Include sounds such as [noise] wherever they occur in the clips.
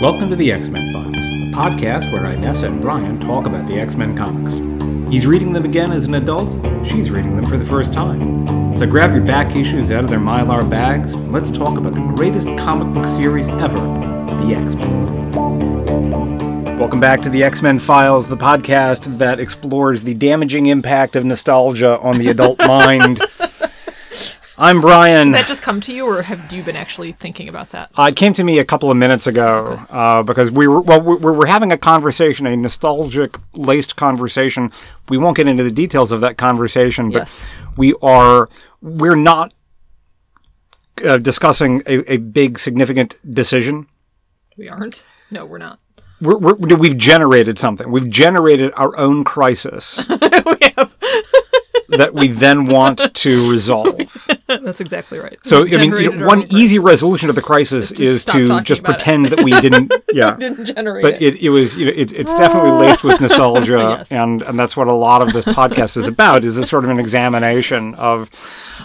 Welcome to the X Men Files, a podcast where Inessa and Brian talk about the X Men comics. He's reading them again as an adult, she's reading them for the first time. So grab your back issues out of their mylar bags, and let's talk about the greatest comic book series ever the X Men. Welcome back to the X Men Files, the podcast that explores the damaging impact of nostalgia on the adult [laughs] mind. I'm Brian. Did that just come to you, or have you been actually thinking about that? Uh, it came to me a couple of minutes ago uh, because we were well, we we were having a conversation, a nostalgic laced conversation. We won't get into the details of that conversation, but Yes. we are we're not uh, discussing a, a big significant decision. We aren't. No, we're not. We're, we're, we've generated something. We've generated our own crisis [laughs] we have. That we then want to resolve. [laughs] That's exactly right. So I mean, you know, one easy resolution of the crisis is to just pretend that we didn't. [laughs] Yeah, didn't generate but it. it, it was you know it, it's definitely [laughs] laced with nostalgia Yes. and and that's what a lot of this podcast is about is a sort of an examination of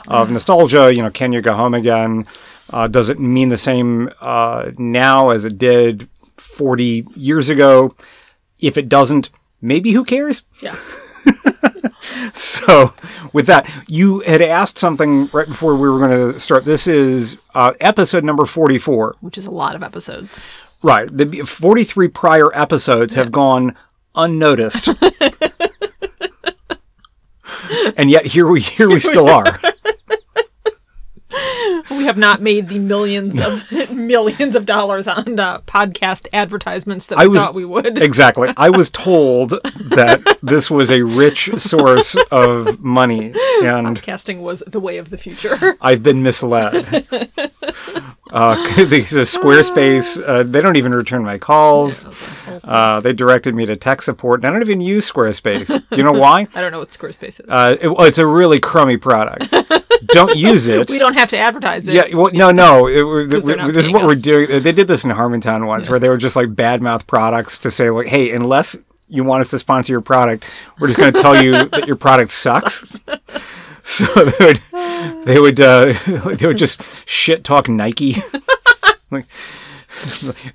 of nostalgia you know can you go home again uh, does it mean the same uh, now as it did 40 years ago if it doesn't maybe who cares yeah. [laughs] so with that you had asked something right before we were going to start this is uh, episode number 44 Which is a lot of episodes. Right. The 43 prior episodes have gone unnoticed. [laughs] and yet here we here we still [laughs] are. We have not made the millions of [laughs] millions of dollars on uh, podcast advertisements that we I was thought we would. Exactly. I was [laughs] told that this was a rich source of money and Podcasting was the way of the future. I've been misled. [laughs] Uh, [laughs] these uh, Squarespace, [gasps] uh, they don't even return my calls. Uh, they directed me to tech support, and I don't even use Squarespace. Do you know why? [laughs] I don't know what Squarespace is. Uh, it- well, it's a really crummy product. don't use it. [laughs] we don't have to advertise it. Yeah, well, no, no. It, we- this is what we're doing. They did this in Harmontown once, where they were just like badmouth products to say, like, "Hey, unless you want us to sponsor your product, we're just going to tell you that your product sucks." so they would, they would, uh, [laughs] they would just shit talk Nike. [laughs] like,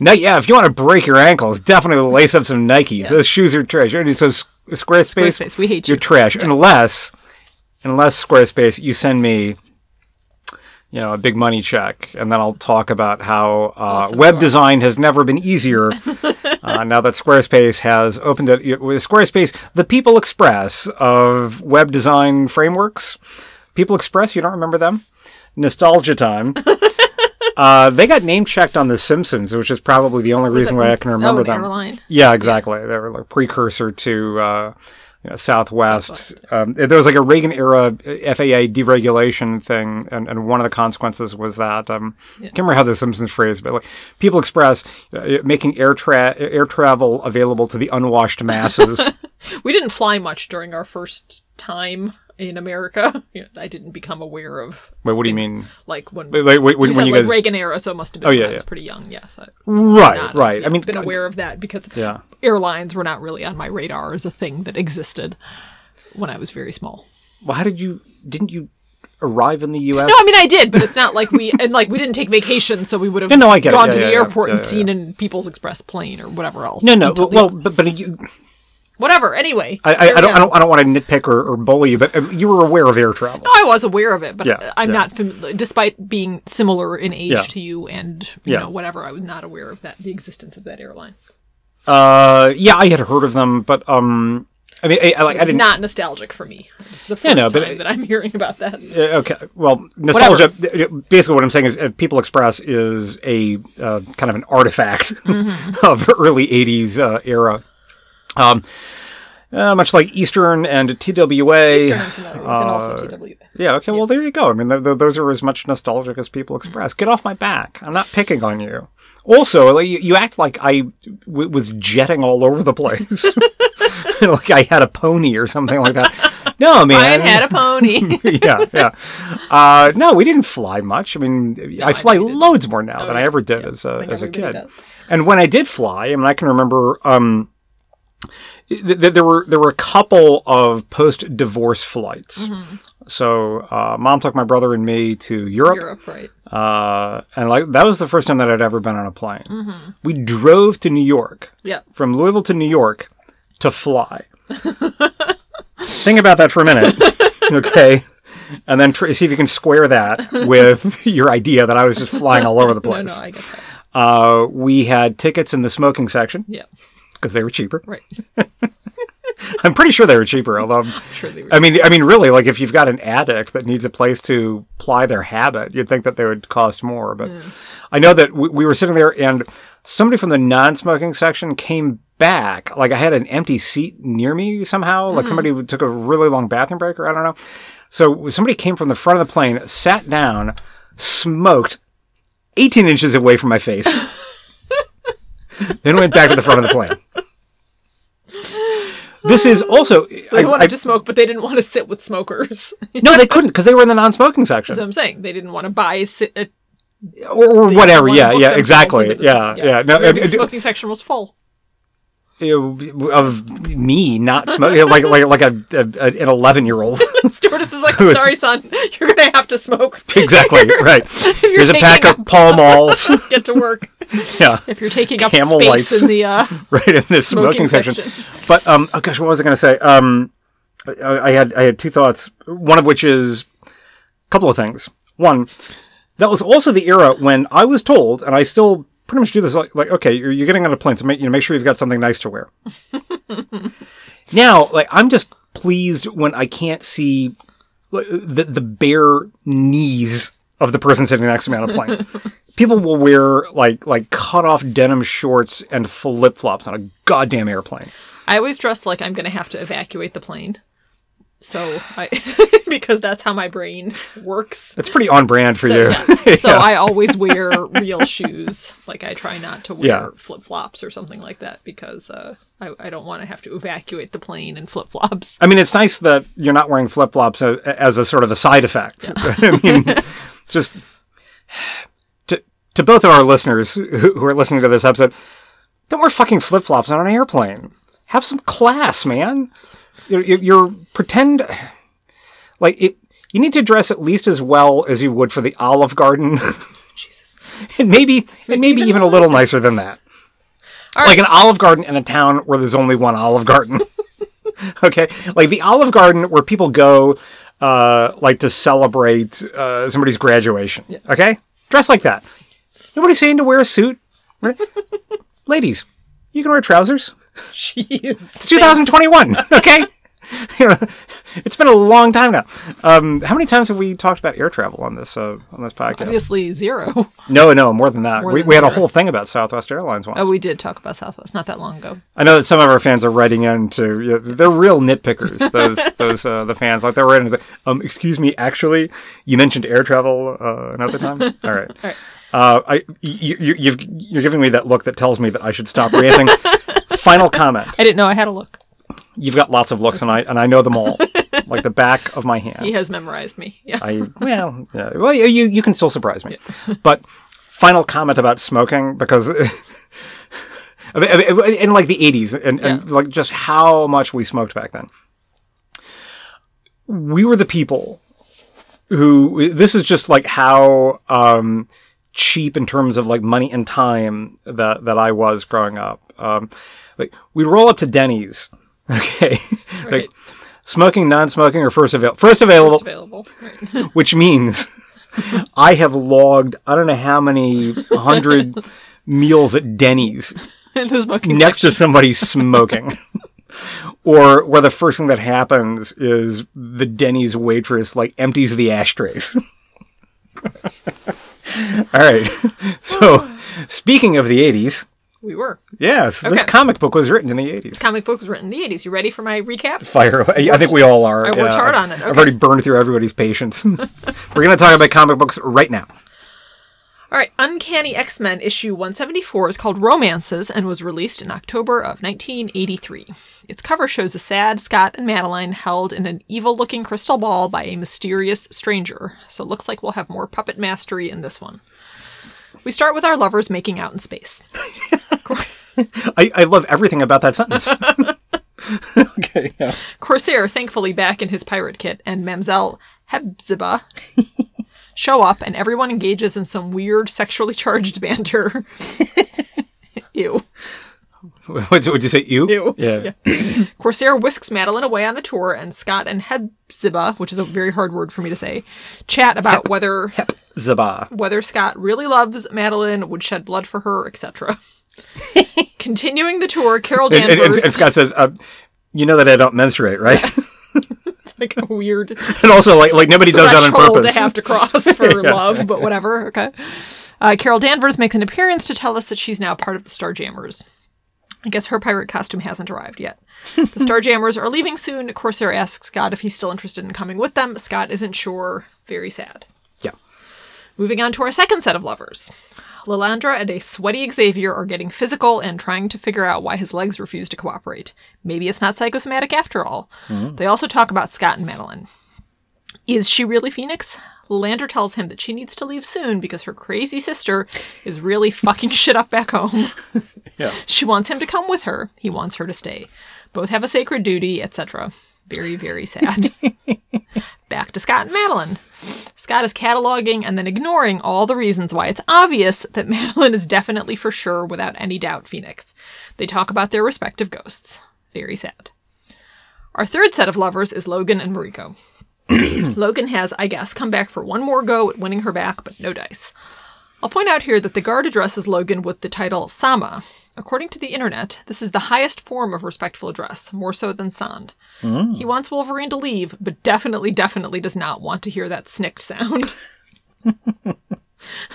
no, yeah, if you want to break your ankles, definitely lace up some Nikes. Those shoes are trash. And So Squarespace, Squarespace, we hate you. You're you. trash unless, unless Squarespace, you send me you know, a big money check, and then I'll talk about how uh, Awesome web design has never been easier. [laughs] uh, now that Squarespace has opened it- with Squarespace, the People Express of web design frameworks. People Express, you don't remember them? Nostalgia time. [laughs] uh, they got name checked on The Simpsons, which is probably the only reason why I can remember oh, them. airline. Yeah, exactly. They were like precursor to uh, you know, Southwest. Um, there was like a Reagan era FAA deregulation thing, and, and one of the consequences was that um, I can't remember how the Simpsons phrase, but like People Express uh, making air tra- air travel available to the unwashed masses. [laughs] We didn't fly much during our first time in America. [laughs] I didn't become aware of. Wait, what do you mean? Like when Like, when, when you said you like guys, Reagan era, so it must have been Oh, when yeah, I was pretty young. Yes, I right, not right. yeah, I mean, been aware of that because Yeah. airlines were not really on my radar as a thing that existed when I was very small. well, how did you? Didn't you arrive in the U.S.? No, I mean I did, but it's not like we [laughs] and like we didn't take vacation, so we would have No, no, I get gone Yeah, to yeah, the yeah. airport and Yeah, yeah, seen in People's Express plane or whatever else. no, no. the- Well, but but you, whatever. Anyway, I, I, I don't, I don't, I don't want to nitpick or, or bully you, but uh, you were aware of air travel. No, I was aware of it, but Yeah, I'm yeah. not familiar. Despite being similar in age Yeah. to you and you know whatever, I was not aware of that the existence of that airline. Uh, yeah, I had heard of them, but um, I mean, I, I like I It's didn't. not nostalgic for me. It's the first Yeah, no, but time that I'm hearing about that. uh, okay, well, nostalgia. Basically, what I'm saying is, uh, People Express is a uh, kind of an artifact Mm-hmm. [laughs] of early '80s uh, era. Um, uh, much like Eastern and TWA. Eastern I'm familiar with, and also uh, TW. Yeah, okay, well, there you go. I mean, th- th- those are as much nostalgic as People Express. Get off my back. I'm not picking on you. Also, like, you, you act like I w- was jetting all over the place. [laughs] like I had a pony or something like that. No, man. Brian had a pony. [laughs] yeah, yeah. Uh, no, we didn't fly much. I mean, I fly bet loads more now than I ever did yeah. as a, I as a kid. does. And when I did fly, I mean, I can remember um, there were there were a couple of post divorce flights. Mm-hmm. So uh, mom took my brother and me to Europe. Europe, right? Uh, and like that was the first time that I'd ever been on a plane. We drove to New York Yeah. from Louisville to New York to fly. [laughs] Think about that for a minute, [laughs] okay? And then tr- see if you can square that with [laughs] your idea that I was just flying all over the No, place. no, I get that. Uh, we had tickets in the smoking section Yeah. Because they were cheaper. Right. [laughs] I'm pretty sure they were cheaper. Although, I'm Sure they were. I mean, I mean, really, like if you've got an addict that needs a place to ply their habit, you'd think that they would cost more. But I know that we, we were sitting there, and somebody from the non-smoking section came back. Like I had an empty seat near me somehow. Like mm-hmm. somebody took a really long bathroom break, or I don't know. So somebody came from the front of the plane, sat down, smoked 18 inches away from my face, [laughs] then went back to the front of the plane. This is also they I- wanted I- to smoke, but they didn't want to sit with smokers. [laughs] No, they couldn't because they were in the non-smoking what section I'm saying. They didn't want to buy sit, uh, or, or whatever. Yeah, yeah, exactly. the Yeah, yeah. No, the smoking section was full. Of me not smoking, like like like a, a an eleven-year-old. [laughs] Stewardess is like, I'm sorry, son, you're gonna have to smoke. exactly [laughs] right. Here's a pack taking of [laughs] Pall Malls. Get to work. yeah, If you're taking up Camel space lights. in the uh, right in this smoking, Smoking section. section. But um, oh gosh, what was I going to say? Um, I, I had I had two thoughts. One of which is a couple of things. One, that was also the era when I was told, and I still pretty much do this. Like, like okay, you're, you're getting on a plane, so make you know make sure you've got something nice to wear. [laughs] now, like I'm just pleased when I can't see the the bare knees of the person sitting next to me on a plane. [laughs] People will wear like like cut off denim shorts and flip flops on a goddamn airplane. I always dress like I'm gonna have to evacuate the plane. So I [laughs] because that's how my brain works. That's pretty on brand for So, you. yeah. [laughs] so I always wear real shoes. Like I try not to wear Yeah. flip flops or something like that because uh, I, I don't want to have to evacuate the plane in flip flops. I mean, it's nice that you're not wearing flip flops as a sort of a side effect. [laughs] I mean, just to to both of our listeners who, who are listening to this episode, don't wear fucking flip flops on an airplane. Have some class, man. You're, you're, pretend like it. You need to dress at least as well as you would for the Olive Garden, [laughs] Jesus. and maybe and maybe even a [laughs] little nicer than that. All like right. an Olive Garden in a town where there's only one Olive Garden. [laughs] okay, like the Olive Garden where people go, uh, like to celebrate uh, somebody's graduation. Okay, dress like that. Nobody's saying to wear a suit. Ladies, you can wear trousers. Jeez. It's 2021. Okay. [laughs] You know, it's been a long time now. Um, how many times have we talked about air travel on this uh, on this podcast? Obviously zero. [laughs] No, no, more than that. More we, than we had a whole thing about Southwest Airlines once. Oh, we did talk about Southwest not that long ago. I know that some of our fans are writing in to. You know, they're real nitpickers. [laughs] Those those uh, the fans like they're writing. Um, excuse me. Actually, you mentioned air travel uh, another time. All right. right. Uh, I you, you, you've you're giving me that look that tells me that I should stop ranting. Final comment. I didn't know I had a look. You've got lots of looks, and I and I know them all, [laughs] like the back of my hand. He has memorized me. Yeah. I well, yeah, well, you you can still surprise me. [laughs] But final comment about smoking because. [laughs] I mean, I mean, In like the 80s, and, and like just how much we smoked back then. We were the people who, this is just like how um, cheap in terms of like money and time that, that I was growing up. Um, like, we'd roll up to Denny's, [laughs] okay? Right. like, smoking, non smoking, or first, avail- first available First available. Right. which means [laughs] I have logged I don't know how many hundred [laughs] meals at Denny's In the smoking next to somebody smoking. or where the first thing that happens is the Denny's waitress like empties the ashtrays. All right. So, [sighs] speaking of the 80s, We were. yes, this Okay. comic book was written in the 80s. This Comic book was written in the 80s. You ready for my recap? Fire away. I think we all are. I worked hard on it. I've already burned through everybody's patience. [laughs] We're going to talk about comic books right now. All right, Uncanny X Men issue 174 is called Romances and was released in October of 1983. Its cover shows a sad Scott and Madeline held in an evil looking crystal ball by a mysterious stranger, so it looks like we'll have more puppet mastery in this one. We start with our lovers making out in space. [laughs] I, I love everything about that sentence. [laughs] [laughs] okay, yeah. Corsair, thankfully back in his pirate kit, and Mamselle Hepzibah show up and everyone engages in some weird sexually charged banter. Ew. [laughs] What would you say? You? Ew. Yeah. [clears throat] Corsair whisks Madeline away on a tour, and Scott and Hepzibah, which is a very hard word for me to say, chat about whether Zaba. whether Scott really loves Madeline, would shed blood for her, etc. [laughs] Continuing the tour, Carol And, and- and- Danvers, and Scott says, uh, "You know that I don't menstruate, right?" [laughs] It's like a weird and also, like, like nobody does that on purpose. to have to cross for love, but whatever. Okay. Uh, Carol Danvers makes an appearance to tell us that she's now part of the Starjammers. I guess her pirate costume hasn't arrived yet. [laughs] The Starjammers are leaving soon. Corsair asks Scott if he's still interested in coming with them. Scott isn't sure. Very sad. yeah. Moving on to our second set of lovers. Lilandra and a sweaty Xavier are getting physical and trying to figure out why his legs refuse to cooperate. Maybe it's not psychosomatic after all. Mm-hmm. They also talk about Scott and Madeline. Is she really Phoenix? Lilandra tells him that she needs to leave soon because her crazy sister is really fucking shit up back home. [laughs] Yeah. She wants him to come with her. He wants her to stay. Both have a sacred duty, etc. Very, very sad. [laughs] Back to Scott and Madeline. Scott is cataloging and then ignoring all the reasons why it's obvious that [laughs] Madeline is definitely for sure, without any doubt, Phoenix. They talk about their respective ghosts. Very sad. Our third set of lovers is Logan and Mariko. [clears throat] Logan has, I guess, come back for one more go at winning her back, but no dice. I'll point out here that the guard addresses Logan with the title Sama. According to the internet, this is the highest form of respectful address, more so than San. Mm. He wants Wolverine to leave, but definitely, definitely does not want to hear that snicked sound. [laughs]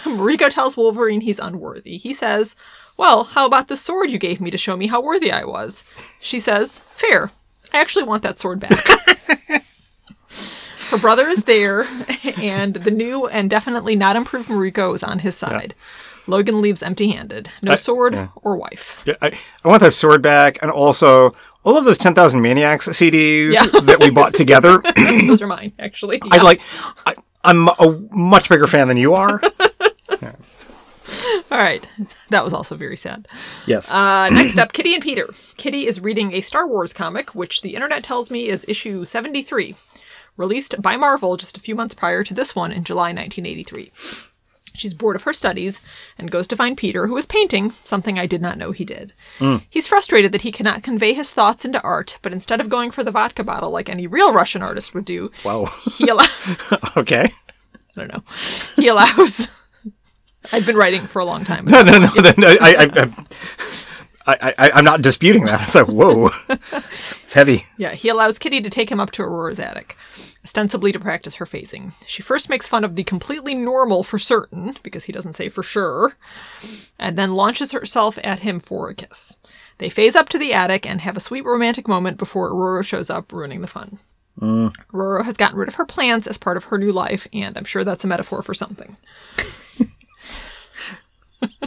Mariko tells Wolverine he's unworthy. He says, Well, how about the sword you gave me to show me how worthy I was? She says, Fair. I actually want that sword back. [laughs] Her brother is there, [laughs] and the new and definitely not improved Mariko is on his side. Logan leaves empty handed. No sword or wife. Yeah, I, I want that sword back, and also all of those Ten Thousand Maniacs CDs Yeah. [laughs] that we bought together. [laughs] Those are mine, actually. I like. I, I'm a much bigger fan than you are. All right. That was also very sad. yes. Uh, next up, Kitty and Peter. Kitty is reading a Star Wars comic, which the internet tells me is issue 73, released by Marvel just a few months prior to this one in July 1983. She's bored of her studies and goes to find Peter, who is painting, something I did not know he did. Mm. He's frustrated that he cannot convey his thoughts into art, but instead of going for the vodka bottle like any real Russian artist would do, wow. he allows. [laughs] okay. I don't know. He allows. I've been writing for a long time. No, no, no. Then I, I, I, I, I, I'm not disputing that. [laughs] It's like, whoa, [laughs] it's heavy. Yeah, he allows Kitty to take him up to Aurora's attic, ostensibly to practice her phasing. She first makes fun of the completely normal for certain, because he doesn't say for sure, and then launches herself at him for a kiss. They phase up to the attic and have a sweet romantic moment before Aurora shows up, ruining the fun. Mm. Aurora has gotten rid of her plants as part of her new life, and I'm sure that's a metaphor for something.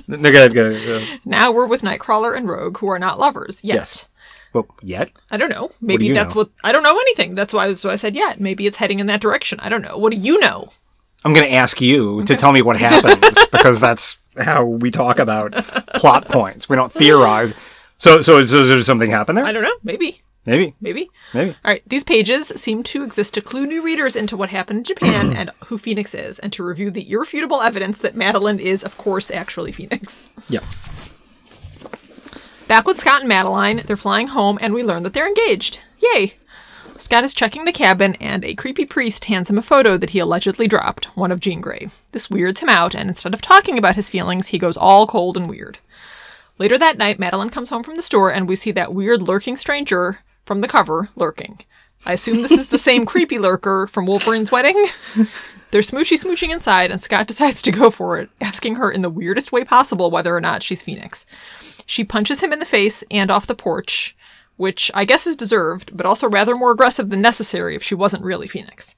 No, go ahead, go ahead, go ahead. Now we're with Nightcrawler and Rogue, who are not lovers yet. Yes. Well, yet? I don't know. Maybe you that's know? what I don't know anything. That's why, that's why I said yet. Maybe it's heading in that direction. I don't know. What do you know? I'm going to ask you to tell me what [laughs] happens because that's how we talk about plot points. We don't theorize. So, so, so does something there. I don't know. Maybe. Maybe, Maybe. maybe. All right. These pages seem to exist to clue new readers into what happened in Japan [clears throat] and who Phoenix is, and to review the irrefutable evidence that Madeline is, of course, actually Phoenix. Yeah. Back with Scott and Madeline, they're flying home, and we learn that they're engaged. Yay! Scott is checking the cabin, and a creepy priest hands him a photo that he allegedly dropped, one of Jean Grey. This weirds him out, and instead of talking about his feelings, he goes all cold and weird. Later that night, Madeline comes home from the store, and we see that weird lurking stranger from the cover lurking. I assume this is the same [laughs] creepy lurker from Wolverine's wedding. They're smoochy smooching inside, and Scott [laughs] decides to go for it, asking her in the weirdest way possible whether or not she's Phoenix. She punches him in the face and off the porch, which I guess is deserved, but also rather more aggressive than necessary if she wasn't really Phoenix.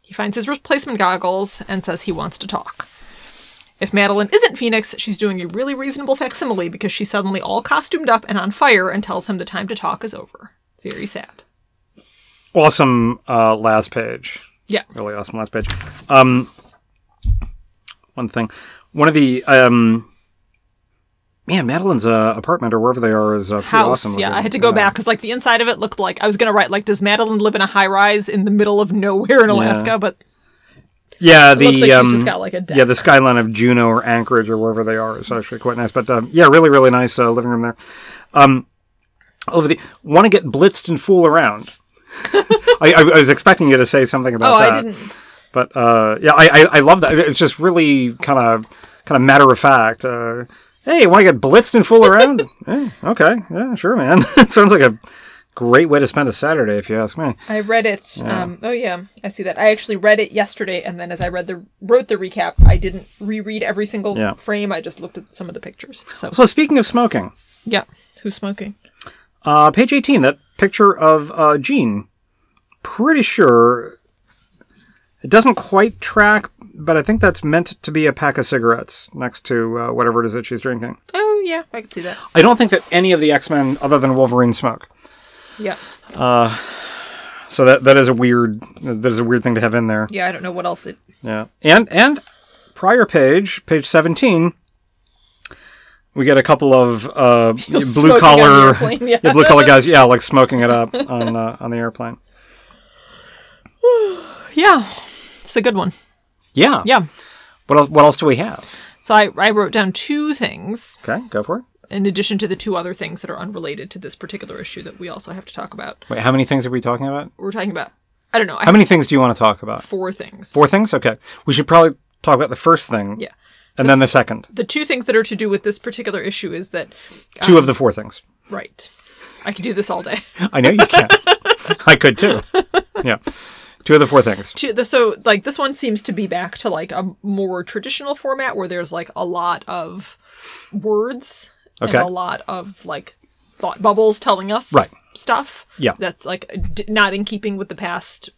He finds his replacement goggles and says he wants to talk. If Madeline isn't Phoenix, she's doing a really reasonable facsimile because she's suddenly all costumed up and on fire and tells him the time to talk is over. Very sad. Awesome uh, last page. Yeah. Really awesome last page. Um, one thing. One of the. Um, man, Madeline's uh, apartment or wherever they are is uh, pretty House. awesome. yeah, looking. I had to go back because like the inside of it looked like I was gonna write like, does Madeline live in a high rise in the middle of nowhere in Alaska? But Yeah, the like um, just got like a deck. yeah the skyline of Juneau or Anchorage or wherever they are is actually quite nice. But um, yeah, really really nice uh, living room there. Um, over the want to get blitzed and fool around. [laughs] I, I was expecting you to say something about oh, that. I didn't. But uh, yeah, I, I I love that. It's just really kind of kind of matter of fact. Uh, hey, want to get blitzed and fool around? [laughs] Okay, yeah, sure, man. [laughs] Sounds like a great way to spend a Saturday, if you ask me. I read it. Um, oh yeah, I see that. I actually read it yesterday, and then as I read the wrote the recap, I didn't reread every single Yeah. frame. I just looked at some of the pictures. So So speaking of smoking, yeah, who's smoking? uh, page eighteen, that picture of uh, Jean. Pretty sure it doesn't quite track, but I think that's meant to be a pack of cigarettes next to uh, whatever it is that she's drinking. Oh yeah, I can see that. I don't think that any of the X Men, other than Wolverine, smoke. Yeah, So that that is a weird that is a weird thing to have in there. yeah. I don't know what else it. Yeah, and and prior page, page seventeen, we get a couple of uh, [laughs] blue smoking on the collar, airplane, [laughs] yeah. blue collar guys, yeah, like smoking it up [laughs] on uh, on the airplane. [sighs] Yeah, it's a good one. Yeah, Yeah. What else? What else do we have? So I, I wrote down two things Okay, go for it. In addition to the two other things that are unrelated to this particular issue that we also have to talk about. Wait, how many things are we talking about? We're talking about. I don't know. I How many things do you want to talk about? four things. Four things. Okay, we should probably talk about the first thing, Yeah. and then the second. The two things that are to do with this particular issue is that Two of um, the four things. right. I could do this all day. [laughs] I know you can. [laughs] I could too. Yeah, two of the four things. Two- the- so like this one seems to be back to like a more traditional format where there's like a lot of words Okay. and a lot of like thought bubbles telling us Right. stuff. Yeah. That's like d- not in keeping with the past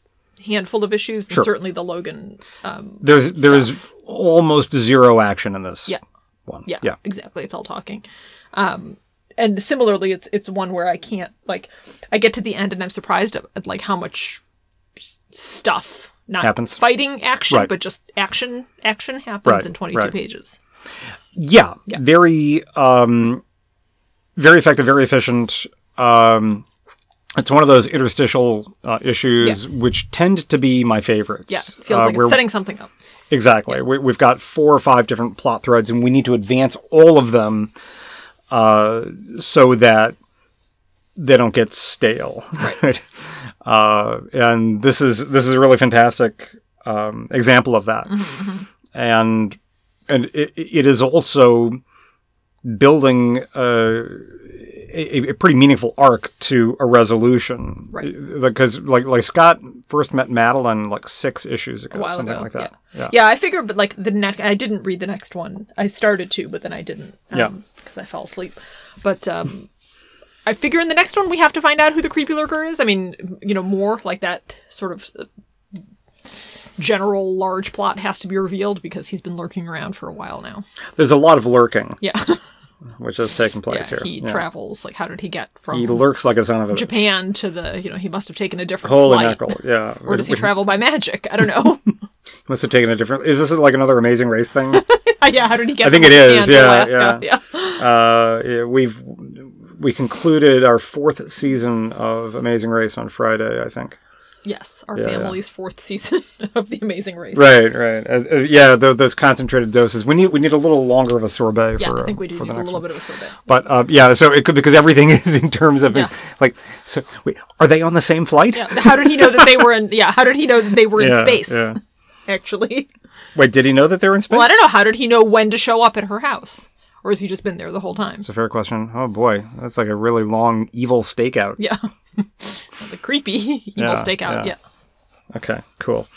handful of issues and certainly the Logan um There's there's almost zero action in this. yeah. one. Yeah, yeah. exactly. It's all talking. Um, and similarly, it's it's one where I can't like I get to the end and I'm surprised at, at like how much stuff not Happens. fighting action, Right. but just action action happens Right, in 22 right. pages. Yeah, very, um, very effective, very efficient. Um, it's one of those interstitial uh, issues which tend to be my favorites. Yeah, feels uh, like where- setting something up. Exactly. We, we've got four or five different plot threads, and we need to advance all of them uh, so that they don't get stale. Right. [laughs] uh, and this is this is a really fantastic um, example of that. And and it, it is also building a, a, a pretty meaningful arc to a resolution. Right. Because like like Scott first met Madeline like six issues ago, something ago, like that. yeah. yeah, I figured, but like the next, I didn't read the next one. I started to, but then I didn't. Um, Yeah. because I fell asleep. But um, I figure in the next one we have to find out who the creepy lurker is. I mean, you know, more like that sort of general large plot has to be revealed because he's been lurking around for a while now. There's a lot of lurking, Yeah, [laughs] which has taken yeah. place here. He Yeah. travels. Like, how did he get from He lurks like a son of a Japan to the? You know, he must have taken a different holy flight. mackerel. [laughs] Yeah. Or does he travel by magic? I don't know. [laughs] Must have taken a different. Is this like another Amazing Race thing? yeah, how did he get? I think it Japan is, yeah, Alaska? yeah. uh, yeah, we've we concluded our fourth season of Amazing Race on Friday. I think. Yes, our yeah. family's fourth [laughs] season of The Amazing Race. Right. Right. Uh, uh, yeah. Th- those concentrated doses. We need we need a little longer of a sorbet. Yeah, for, I think we do need a little one. bit of a sorbet. But uh, yeah, so it could because everything [laughs] is in terms of Yeah. like so. Wait, are they on the same flight? Yeah. How did he know that they were in? Yeah. How did he know that they were in [laughs] Yeah, space? yeah. Actually, Wait, did he know that they were in space? well, I don't know. How did he know when to show up at her house, or has he just been there the whole time? It's a fair question. Oh boy, that's like a really long evil stakeout. Yeah. [laughs] the creepy [laughs] evil Yeah, stakeout. yeah. Yeah. Okay, cool.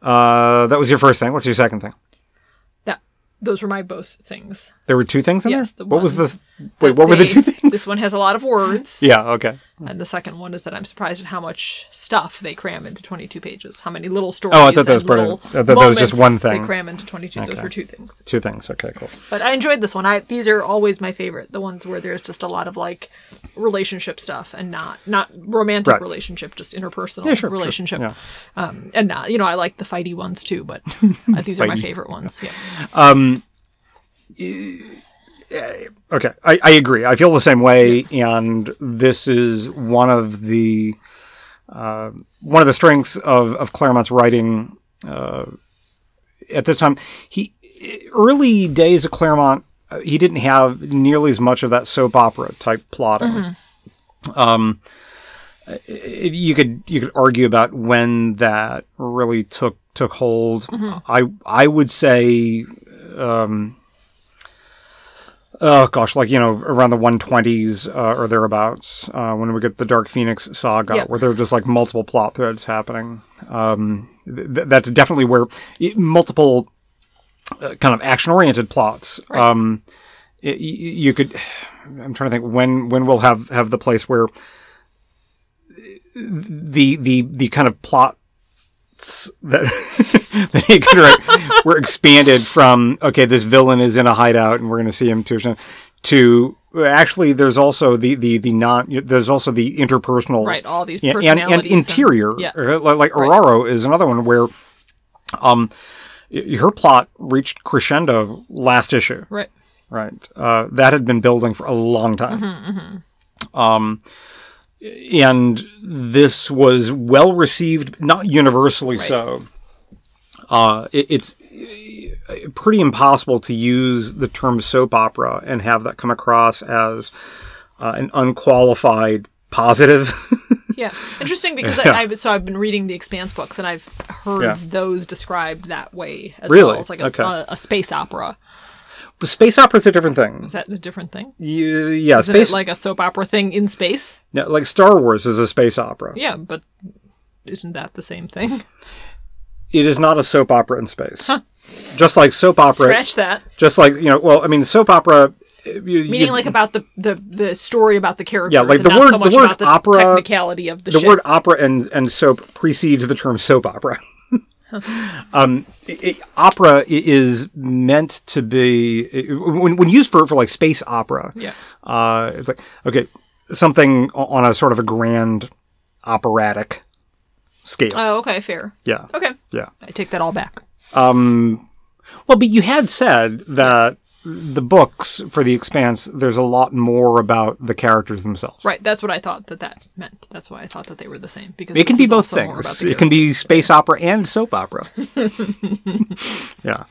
Uh, that was your first thing. What's your second thing? That those were my both things. There were two things in Yes, there. the what was this? Wait, what were the two things? This one has a lot of words. [laughs] Yeah. Okay. And the second one is that I'm surprised at how much stuff they cram into 22 pages. How many little stories. Oh, I thought that was part of- I thought that was just one thing. They cram into 22. Those were two things. Two things. Okay. Cool. But I enjoyed this one. I these are always my favorite. The ones where there's just a lot of like relationship stuff and not not romantic Right. relationship, just interpersonal Yeah, sure, sure. relationship. Yeah. Um, and not you know I like the fighty ones too, but [laughs] uh, these are my favorite ones. Yeah. Okay. I, I agree. I feel the same way, and this is one of the uh, one of the strengths of of Claremont's writing. Uh, at this time he early days of Claremont uh, he didn't have nearly as much of that soap opera type plotting. Um, it- you could you could argue about when that really took took hold. I I would say, um, oh gosh, like you know around the 120s uh, or thereabouts uh, when we get the Dark Phoenix saga, Yep. where there are just like multiple plot threads happening. Um, th- that's definitely where it, multiple uh, kind of action oriented plots. Um, y- y- you could. I'm trying to think when when we'll have have the place where the the the kind of plot that [laughs] that he could write were expanded from okay this villain is in a hideout and we're going to see him to to actually there's also the the the non there's also the interpersonal Right, all these and, and interior yeah. uh, like, like Aurora is another one where um her plot reached crescendo last issue right. right? Uh, that had been building for a long time. Mm-hmm, Um, and this was well received, not universally so. Uh, it, it's uh, pretty impossible to use the term soap opera and have that come across as uh, an unqualified positive. [laughs] Yeah, interesting because Yeah. I, I've so I've been reading the Expanse books and I've heard Yeah. those described that way as Really? well as like a, Okay. a, a space opera. Space opera is a different thing. Is that a different thing? You, yeah, Isn't space it like a soap opera thing in space? no, like Star Wars is a space opera. Yeah, but isn't that the same thing? It is not a soap opera in space. Just like soap opera, Scratch that. just like you know well i mean soap opera you, Meaning you- like about the, the the story about the characters. Yeah, like the word- so the word the opera- technicality of the, the word opera and, and soap precedes the term soap opera [laughs] [laughs] um i i- opera is meant to be i- when, when used for, for like space opera Yeah. uh it's like okay something on a sort of a grand operatic scale Oh, okay, fair. yeah Okay, yeah I take that all back. Um, well, but you had said that the books for the Expanse, there's a lot more about the characters themselves. Right, that's what I thought that that meant. That's why I thought that they were the same because It can be both also more about things. It can be space opera and soap opera. [laughs] yeah,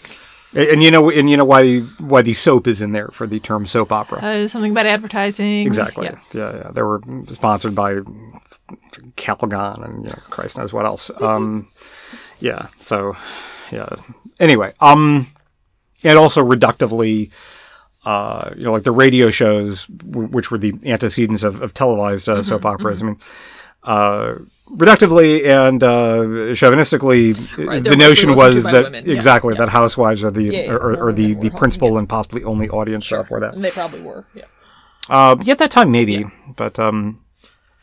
and, and you know, and you know why why the soap is in there for the term soap opera. Uh, something about advertising. exactly. Yeah. Yeah. yeah, They were sponsored by Calgon and you know, Christ knows what else. Um, yeah. So, yeah. Anyway, um, and also reductively, uh, you know, like the radio shows, w- which were the antecedents of, of televised uh, Mm-hmm, soap operas. I mean, uh, reductively and uh, chauvinistically, Right, the notion was that women, exactly yeah. that housewives are the Yeah, yeah, or, or, the, the principal yeah. and possibly only audience uh, for that. And they probably were. Yeah. Uh, yeah, at that time maybe, but um,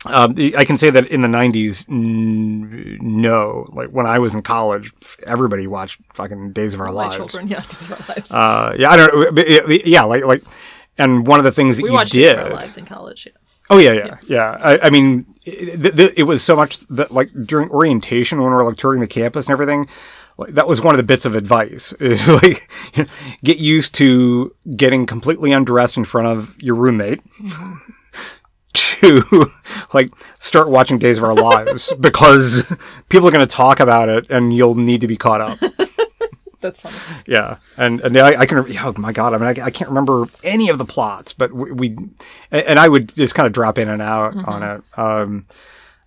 um, I can say that in the '90s, n- no. Like when I was in college, everybody watched fucking Days of Our Lives. My children, yeah, Days of Our Lives. Uh, yeah, I don't uh, Yeah, like like, and one of the things that we you watched Days did. of Our Lives in college. Yeah. Oh yeah, yeah, yeah. I, I mean, it, it was so much that like during orientation when we were like touring the campus and everything, like, that was one of the bits of advice [laughs] is like you [laughs] know, get used to getting completely undressed in front of your roommate. [laughs] to [laughs] like start watching Days of Our Lives [laughs] because people are going to talk about it and you'll need to be caught up. [laughs] That's funny. Yeah, and and I, I can. Oh my god! I mean, I, I can't remember any of the plots, but we, we and I would just kind of drop in and out on it. Um,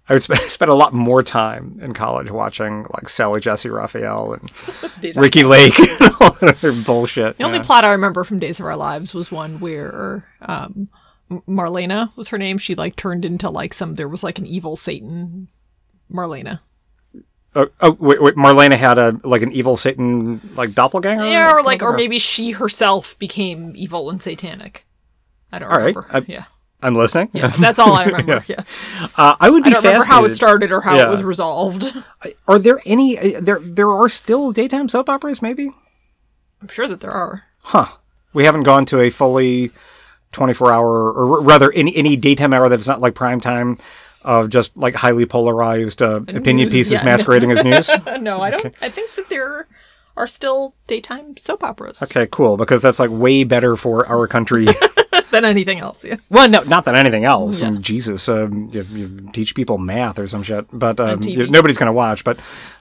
I would spend, spend a lot more time in college watching like Sally Jessy Raphael and Ricki Lake and all that other bullshit. The only yeah. plot I remember from Days of Our Lives was one where um, Marlena was her name. She like turned into like some. There was like an evil Satan. Marlena. oh, oh wait, wait, Marlena had a like an evil Satan like doppelganger. Yeah, or like, or maybe she herself became evil and satanic. I don't All right. remember. I- yeah, I'm listening. yeah, that's all I [laughs] remember. yeah, Uh, I would I be don't remember how it started or how Yeah. it was resolved. Are there any? uh, There there are still daytime soap operas, maybe. I'm sure that there are. Huh. We haven't gone to a fully 24 hour, or rather, any, any daytime hour that's not like prime time of just like highly polarized uh, opinion news, pieces yeah. masquerading as news. [laughs] No, I don't. I think that there are still daytime soap operas Okay, cool, because that's like way better for our country. [laughs] than anything else. Yeah. well, no, not than anything else. I mean, Jesus, um, you, you teach people math or some shit, but um, you- nobody's going to watch. But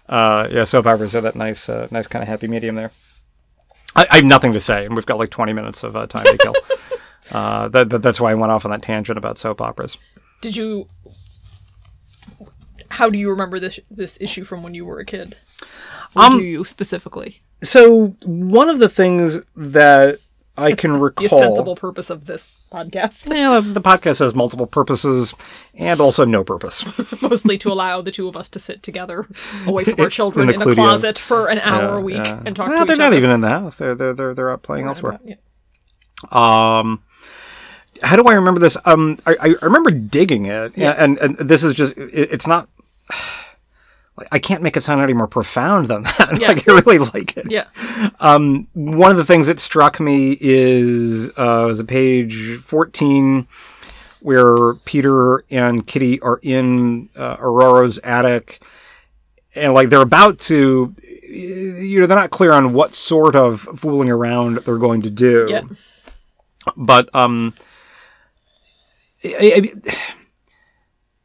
uh, yeah, soap operas are that nice, uh, nice kind of happy medium there. I, I have nothing to say, and we've got like 20 minutes of uh, time to kill. [laughs] uh, that, that, that's why I went off on that tangent about soap operas. Did you? How do you remember this this issue from when you were a kid? Or Um, do you specifically? So one of the things that I can [laughs] recall The ostensible purpose of this podcast, [laughs] Yeah, the, the podcast has multiple purposes and also no purpose. [laughs] mostly to allow the two of us to sit together away from our children the in, a closet for an hour Yeah, a week yeah. and talk Well, they're not other. even in the house. They're they're they're, they're out playing elsewhere. Yeah. Um, how do I remember this? Um, I, I remember digging it, Yeah. and, and this is just it, it's not. [sighs] I can't make it sound any more profound than [laughs] that. Yeah. like I really like it. Yeah. One of the things that struck me is uh, was a page fourteen where Peter and Kitty are in uh, Aurora's attic, and like they're about to, you know, they're not clear on what sort of fooling around they're going to do Yeah. but um I- I-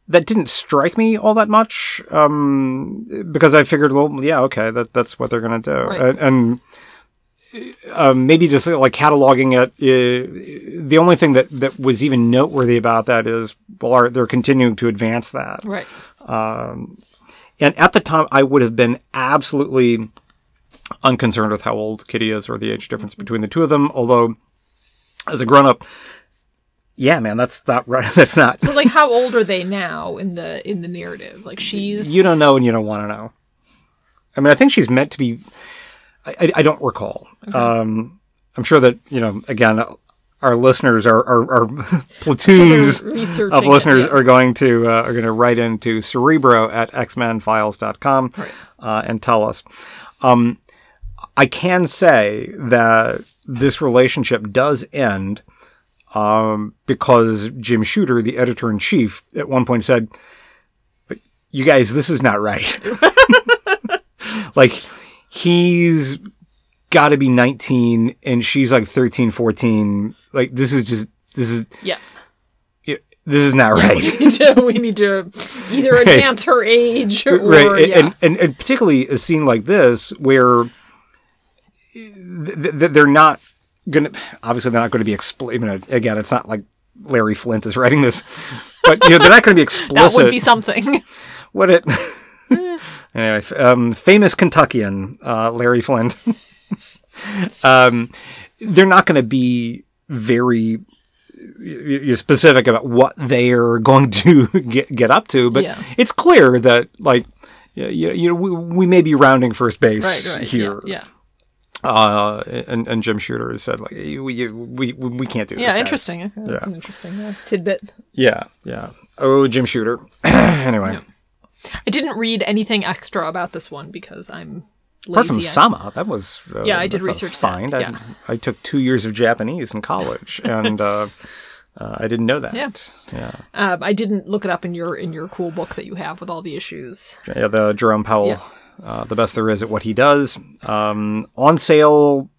that didn't strike me all that much um because i figured well yeah okay that that's what they're gonna do Right. and, and um, maybe just like cataloging it uh, the only thing that that was even noteworthy about that is well are, they're continuing to advance that Right. and at the time, I would have been absolutely unconcerned with how old Kitty is or the age difference between the two of them. Although, as a grown up, yeah, man, that's not right. [laughs] That's not. So like, how old are they now in the in the narrative? Like she's You don't know and you don't want to know. I mean, I think she's meant to be. I, I, don't recall. Um, I'm sure that you know. Again, our listeners are are, are [laughs] platoons researching of it, listeners yeah. are going to uh, are going to write into cerebro at xmenfiles.com Right. uh, and tell us. Um, I can say that this relationship does end um, because Jim Shooter, the editor in chief, at one point said, "You guys, this is not right." [laughs] like he's got to be 19 and she's like 13, 14. Like this is just this is yeah. this is not right. [laughs] We need to, we need to either advance her age or right yeah. and, and and particularly a scene like this where th- th- they're not gonna obviously they're not going to be explicit again it's not like larry flynt is writing this but you know they're not going to be [laughs] explicit that would be something. [laughs] what it [laughs] anyway um, famous kentuckian uh, larry flynt um, they're not going to be very y- y- specific about what they're going to get get up to, but Yeah. it's clear that like you, you know we, we may be rounding first base right. Right. here. Yeah. Uh, and, and Jim Shooter has said like we we, we, can't do Yeah. this. yeah guys. interesting. That's an interesting tidbit. Yeah, yeah. Oh, Jim Shooter. [clears throat] anyway, I didn't read anything extra about this one because I'm lazy. apart from Sama, that was uh, Yeah, I did research that, Find. yeah. I, I took two years of Japanese in college, [laughs] and uh, uh, I didn't know that. Yeah. yeah. Um, I didn't look it up in your in your cool book that you have with all the issues. Yeah, the Jerome Powell, Yeah. Uh, the best there is at what he does. Um, on sale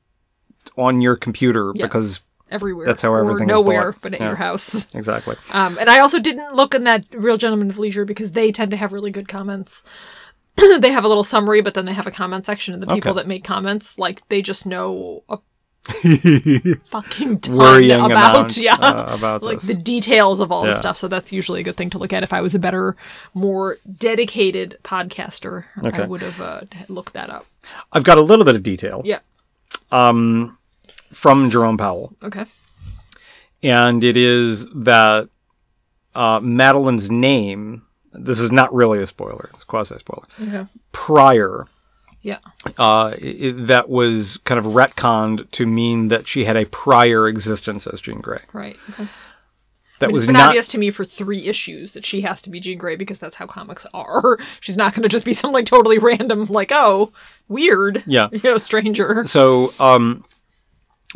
on your computer Yeah. because Everywhere. That's how or everything is nowhere bought. but at Yeah. your house. [laughs] exactly. Um, and I also didn't look in that Real Gentleman of Leisure because they tend to have really good comments. [clears throat] they have a little summary, but then they have a comment section, and the people Okay. that make comments, like they just know a [laughs] fucking ton Worrying about amount, yeah uh, about like this. the details of all Yeah. this stuff. So that's usually a good thing to look at. If I was a better, more dedicated podcaster, I would have uh, looked that up. I've got a little bit of detail Yeah. um from Jerome Powell, Okay. and it is that uh, Madeline's name. This is not really a spoiler; it's quasi spoiler. Okay. Prior, Yeah. uh, i that was kind of retconned to mean that she had a prior existence as Jean Grey. Right. Okay. That It's was been not obvious to me for three issues that she has to be Jean Grey because that's how comics are. [laughs] She's not going to just be some like totally random, like oh, weird, Yeah. you know, stranger. So, um,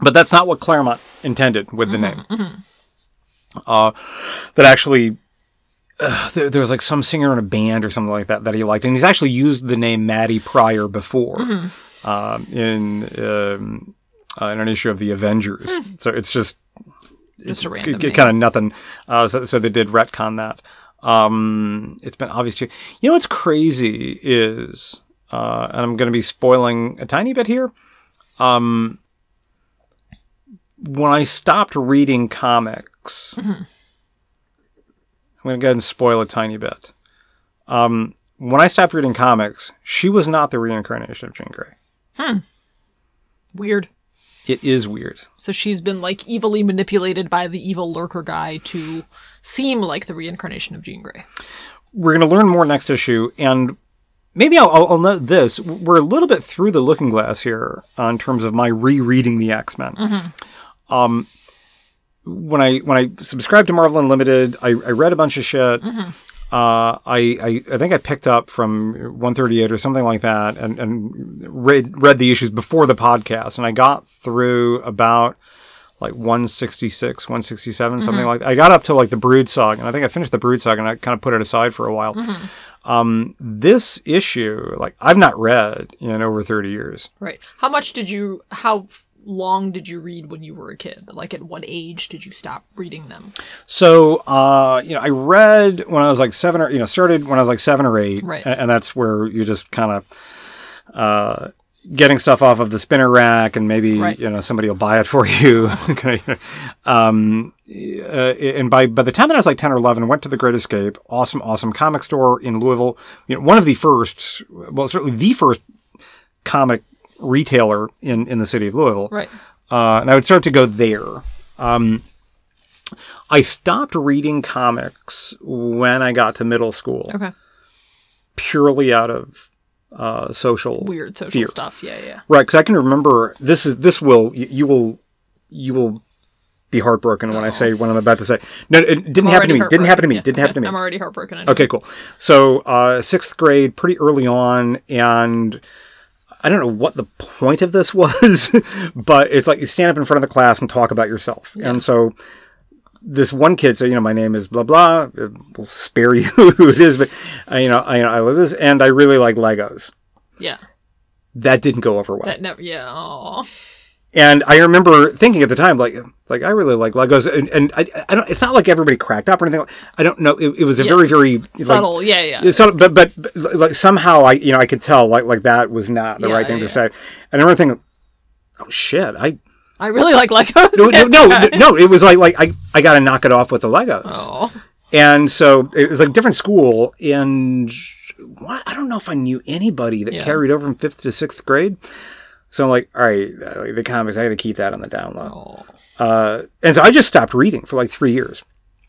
but that's not what Claremont intended with the name. Uh, that actually, uh, there, there was like some singer in a band or something like that that he liked, and he's actually used the name Maddie Pryor before um, in um, uh, in an issue of the Avengers. So it's just Just a random. kind of nothing. Uh, so, so they did retcon that. Um, it's been obvious to you You know what's crazy is uh, and I'm going to be spoiling a tiny bit here. Um, when I stopped reading comics, I'm going to go ahead and spoil a tiny bit. Um, when I stopped reading comics, she was not the reincarnation of Jean Grey. Hmm. Weird. It is weird. So she's been like evilly manipulated by the evil lurker guy to seem like the reincarnation of Jean Grey. We're going to learn more next issue, and maybe I'll, I'll, I'll note this: we're a little bit through the looking glass here uh, in terms of my rereading the X Men. Hmm. Um, when I when I subscribed to Marvel Unlimited, I, I read a bunch of shit. Uh, I, I I think I picked up from 138 or something like that, and and read read the issues before the podcast, and I got through about like 166, 167, something like that. I got up to like the Brood Saga, and I think I finished the Brood Saga, and I kind of put it aside for a while. Um, this issue, like I've not read in over 30 years. Right. How much did you? How long did you read when you were a kid? Like at what age did you stop reading them? So, uh, you know, I read when I was like seven or, you know, started when I was like seven or eight. Right. And that's where you just kind of, uh, getting stuff off of the spinner rack and maybe, Right. you know, somebody will buy it for you. [laughs] um, uh, and by, by the time that I was like 10 or 11, I went to the Great Escape, awesome, awesome comic store in Louisville. You know, one of the first, well, certainly the first comic retailer in, in the city of Louisville Right. uh, and I would start to go there. Um, I stopped reading comics when I got to middle school, Okay. purely out of uh, social Weird social fear. stuff. Yeah. Yeah. Right, because I can remember this is this will you will you will be heartbroken when I say what I'm about to say. No, it didn't happen to me. Didn't happen to me. heartbroken. Didn't Yeah, happen to me. I'm already heartbroken. Okay, cool. So uh, sixth grade, pretty early on, and I don't know what the point of this [laughs] was, but it's like you stand up in front of the class and talk about yourself. And so this one kid said, you know, my name is blah blah. We'll spare you [laughs] who it is, but uh, you know, I, know I love this, and I really like Legos. Yeah. That didn't go over well. That never. Yeah. Oh. And I remember thinking at the time, like, like I really like Legos, and, and I, I don't. It's not like everybody cracked up or anything. I don't know. It, it was a Yeah. very, very like, Subtle. yeah. Yeah. subtle, but, but but like somehow I you know I could tell like like that was not the Yeah, right thing yeah, to say. And I remember thinking, oh shit, I I really like Legos. no no [laughs] no, no it was like like I I got to knock it off with the Legos. Oh. And so it was like different school, and what, I don't know if I knew anybody that carried over from fifth to sixth grade. So I'm like, all right, uh, like the comics, I got to keep that on the down low. Oh. Uh, and so I just stopped reading for like three years,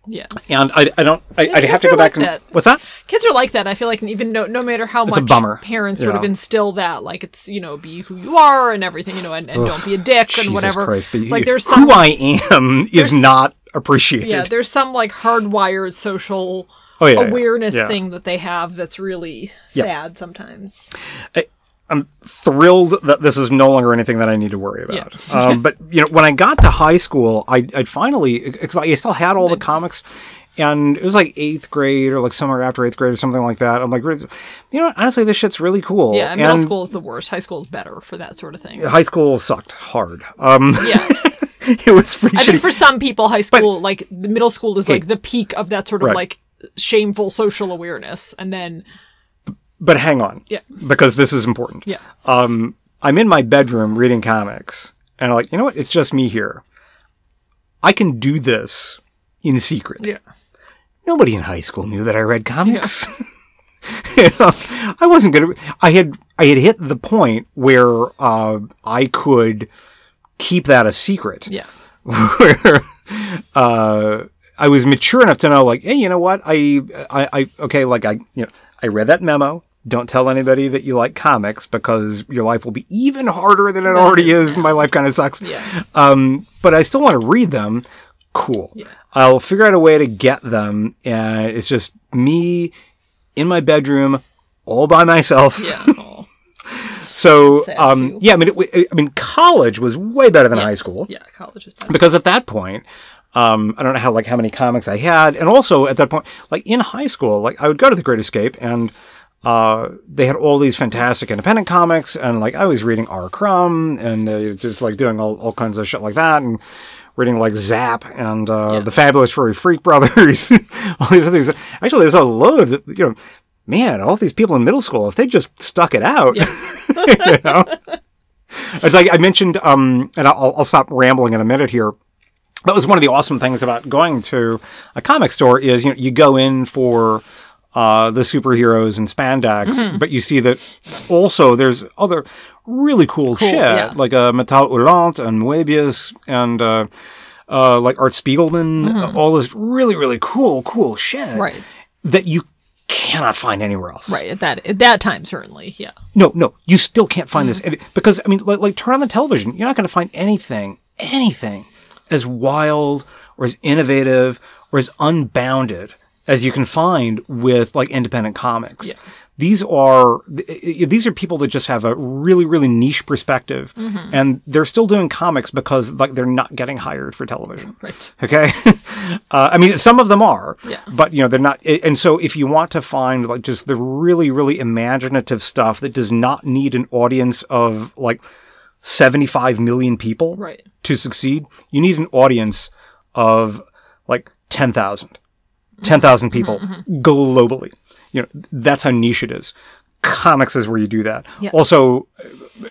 Yeah. and I, I don't, I, I'd have to go back like and that. what's that? Kids are like that. I feel like even no, no matter how a much bummer. parents sort of instill that, like it's you know be who you are and everything, you know, and, and don't be a dick and Jesus whatever. Christ, but It's like there's some who I am [laughs] is not appreciated. yeah, there's some like hardwired social Oh, yeah, awareness yeah. thing that they have that's really sad sometimes. I'm thrilled that this is no longer anything that I need to worry about. um, but you know, when I got to high school, I I'd finally because I still had all the comics, and it was like eighth grade or like somewhere after eighth grade or something like that. I'm like, you know, what? honestly, this shit's really cool. Yeah, middle And school is the worst. High school is better for that sort of thing. High school sucked hard. Um, Yeah. [laughs] it was pretty I shitty. think for some people, high school, like the middle school, is like the peak of that sort of Right. like shameful social awareness, and then but hang on, Yeah. because this is important. yeah, um, I'm in my bedroom reading comics, and I'm like, you know what? It's just me here. I can do this in secret. yeah, Nobody in high school knew that I read comics. [laughs] You know, I wasn't gonna. I had I had hit the point where uh, I could keep that a secret. yeah, Where [laughs] uh, I was mature enough to know, like, hey, you know what? I, I, I, okay, like I, you know, I read that memo. Don't tell anybody that you like comics because your life will be even harder than it already is. My life kind of sucks. Yeah. Um, but I still want to read them. Cool. I'll figure out a way to get them, and it's just me in my bedroom, all by myself. yeah. [laughs] So, um, yeah, I mean, it, I mean, college was way better than high school yeah. College is better. because at that point, um, I don't know how like how many comics I had, and also at that point, like in high school, like I would go to the Great Escape, and uh, they had all these fantastic independent comics, and like I was reading R. Crumb, and uh, just like doing all, all kinds of shit like that, and reading like Zap and uh, the Fabulous Furry Freak Brothers, [laughs] all these other things. Actually, there's a load. of, you know. man, all these people in middle school, if they just stuck it out, Yeah. [laughs] you know. It's like I mentioned, um, and I'll, I'll stop rambling in a minute here. That was one of the awesome things about going to a comic store is you know you go in for uh, the superheroes and spandex, Mm-hmm. but you see that also there's other really cool, shit yeah. like uh, Metal Hurlant and Moebius and uh, uh, like Art Spiegelman, all this really really cool cool shit Mm-hmm. Right. that you cannot find anywhere else. Right. At that at that time, certainly. Yeah. No, no, you still can't find Mm-hmm. this because I mean, like, like turn on the television, you're not going to find anything, anything as wild or as innovative or as unbounded as you can find with like independent comics. Yeah. These are these are people that just have a really really niche perspective, Mm-hmm. and they're still doing comics because like they're not getting hired for television. [laughs] Right. Okay. [laughs] uh, I mean, some of them are, Yeah. but you know, they're not. And so if you want to find like just the really, really imaginative stuff that does not need an audience of like 75 million people Right. to succeed, you need an audience of like 10,000, 10,000 people globally. You know, that's how niche it is. Comics is where you do that. Yeah. Also,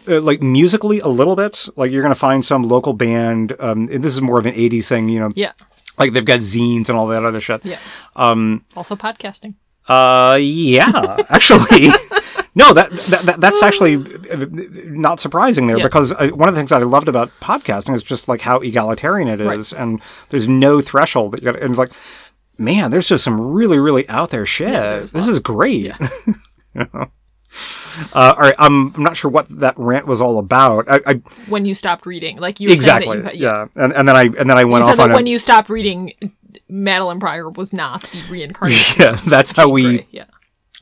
uh, like musically a little bit, like you're going to find some local band. Um, and this is more of an 80s thing, you know, Yeah. like they've got zines and all that other shit. Yeah. Um. Also podcasting. Uh, yeah, [laughs] actually, no, that, that, that that's actually uh, not surprising there Yeah. because uh, one of the things that I loved about podcasting is just like how egalitarian it is, Right. and there's no threshold that you got. And like, man, there's just some really, really out there shit. there's this is great. Yeah. [laughs] Uh, all right, I'm I'm not sure what that rant was all about. I, I When you stopped reading, like you were exactly, you, yeah, and and then I and then I You went said off on that a, when you stopped reading, Madelyne Pryor was not the reincarnation. [laughs] yeah. That's how we. Yeah.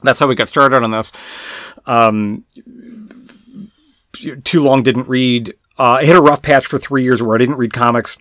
that's how we got started on this. Um, too long didn't read. Uh, I hit a rough patch for three years where I didn't read comics,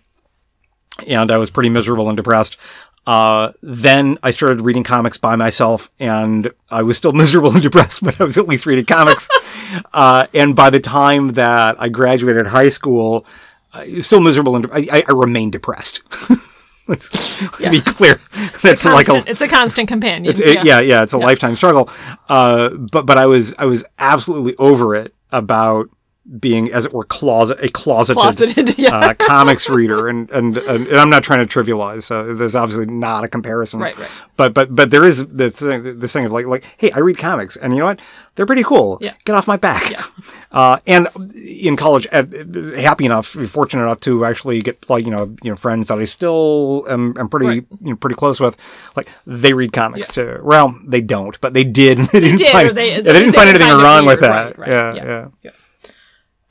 and I was pretty miserable and depressed. Uh, then I started reading comics by myself, and I was still [laughs] miserable and depressed, but I was at least reading comics. [laughs] uh, and by the time that I graduated high school, I was still miserable and I, I, I remained depressed. [laughs] let's, let's be clear. That's like a Constant, it's a constant companion. it's, it- yeah. yeah, it's a lifetime struggle. Uh, but but I was I was absolutely over it about being, as it were, closet a closeted, Closeted, [laughs] yeah. uh, comics reader, and, and and I'm not trying to trivialize. So there's obviously not a comparison, Right, right. But but but there is this thing, this thing of like like hey, I read comics, and you know what? They're pretty cool. Yeah. Get off my back. Yeah. [laughs] Uh, and in college, happy enough, fortunate enough to actually get like you know you know friends that I still am, am pretty Right. you know pretty close with. Like they read comics too. Well, they don't, but they did. [laughs] They, didn't did, find, they- they didn't find anything wrong with that. Right, right. Yeah, Yeah. yeah.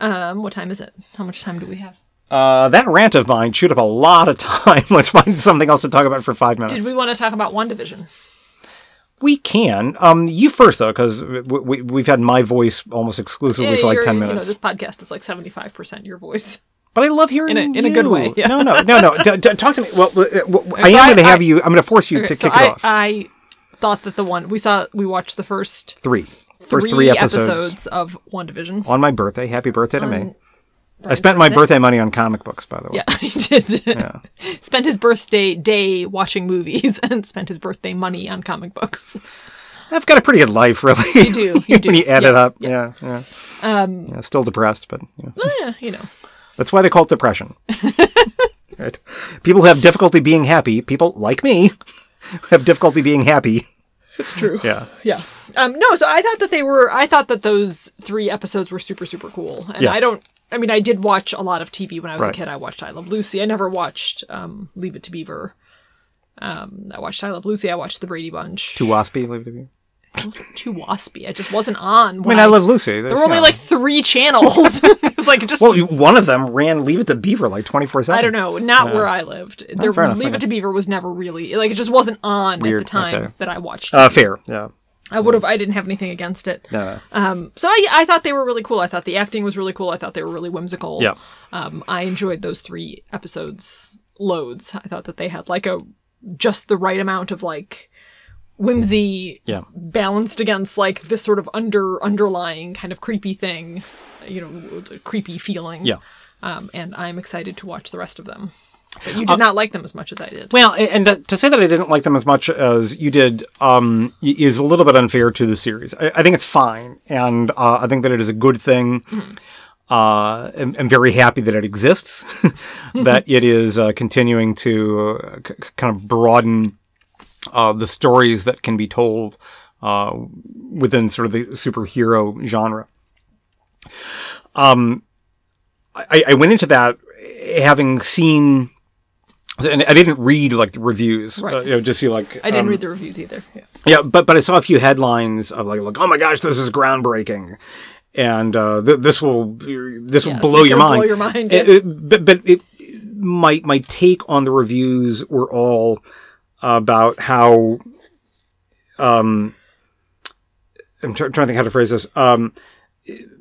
Um, what time is it? How much time do we have? Uh, that rant of mine chewed up a lot of time. [laughs] Let's find something else to talk about for five minutes. Did we want to talk about WandaVision? We can. Um, you first though, because we, we, we've had my voice almost exclusively for like ten You know, minutes. this podcast is like seventy five percent your voice. But I love hearing In a- in a good way, yeah. No, no, no, no. D- d- talk to me. Well, uh, well, I am going to have I- you. I'm going to force you Okay, to so kick I, it off. I thought that the one we saw, we watched the first three. First three episodes, episodes of Division on my birthday. Happy birthday to me. I spent my birthday? money on comic books, by the way. Yeah, [laughs] he did. Yeah. [laughs] Spent his birthday day watching movies [laughs] and spent his birthday money on comic books. I've got a pretty good life, really. You do, you do. when you add Yeah, it up, yeah, yeah. Um, yeah, still depressed, but you know. Eh, you know, that's why they call it depression. right? People who have difficulty being happy. People like me have difficulty being happy. it's true. Yeah. Yeah. Um, no, so I thought that they were, I thought that those three episodes were super, super cool. And Yeah. I don't, I mean, I did watch a lot of TV when I was Right. a kid. I watched I Love Lucy. I never watched um, Leave It to Beaver. Um, I watched I Love Lucy. I watched The Brady Bunch. Too waspy, leave it to Beaver. It wasn't too waspy. I just wasn't on. I mean, I love Lucy. There were only like three channels. [laughs] it was like just. Well, one of them ran Leave It to Beaver like twenty four seven. I don't know. Not where I lived. There, fair enough, Leave okay. It to Beaver was never really like it just wasn't on Weird, at the time okay. that I watched. Uh, fair. Yeah. I would have. I didn't have anything against it. No. Um, so I, I thought they were really cool. I thought the acting was really cool. I thought they were really whimsical. Yeah. Um, I enjoyed those three episodes loads. I thought that they had like a just the right amount of like whimsy Yeah. balanced against like this sort of under underlying kind of creepy thing, you know, creepy feeling. Yeah. Um, and I'm excited to watch the rest of them. But you did not like them as much as I did. Well, and to- to say that I didn't like them as much as you did um, is a little bit unfair to the series. I, I think it's fine, and uh, I think that it is a good thing. Uh, I'm, I'm very happy that it exists, [laughs] that it is uh, continuing to uh, c- c- kind of broaden uh, the stories that can be told uh, within sort of the superhero genre. Um, I, I went into that having seen and I didn't read like the reviews, Right. uh, you know, just see like I didn't um, read the reviews either. Yeah. yeah, but but I saw a few headlines of like like oh my gosh, this is groundbreaking, and uh, th- this will this will Yes, blow your mind. blow your mind, It- it- but but it, my my take on the reviews were all about how um I'm try- trying to think how to phrase this um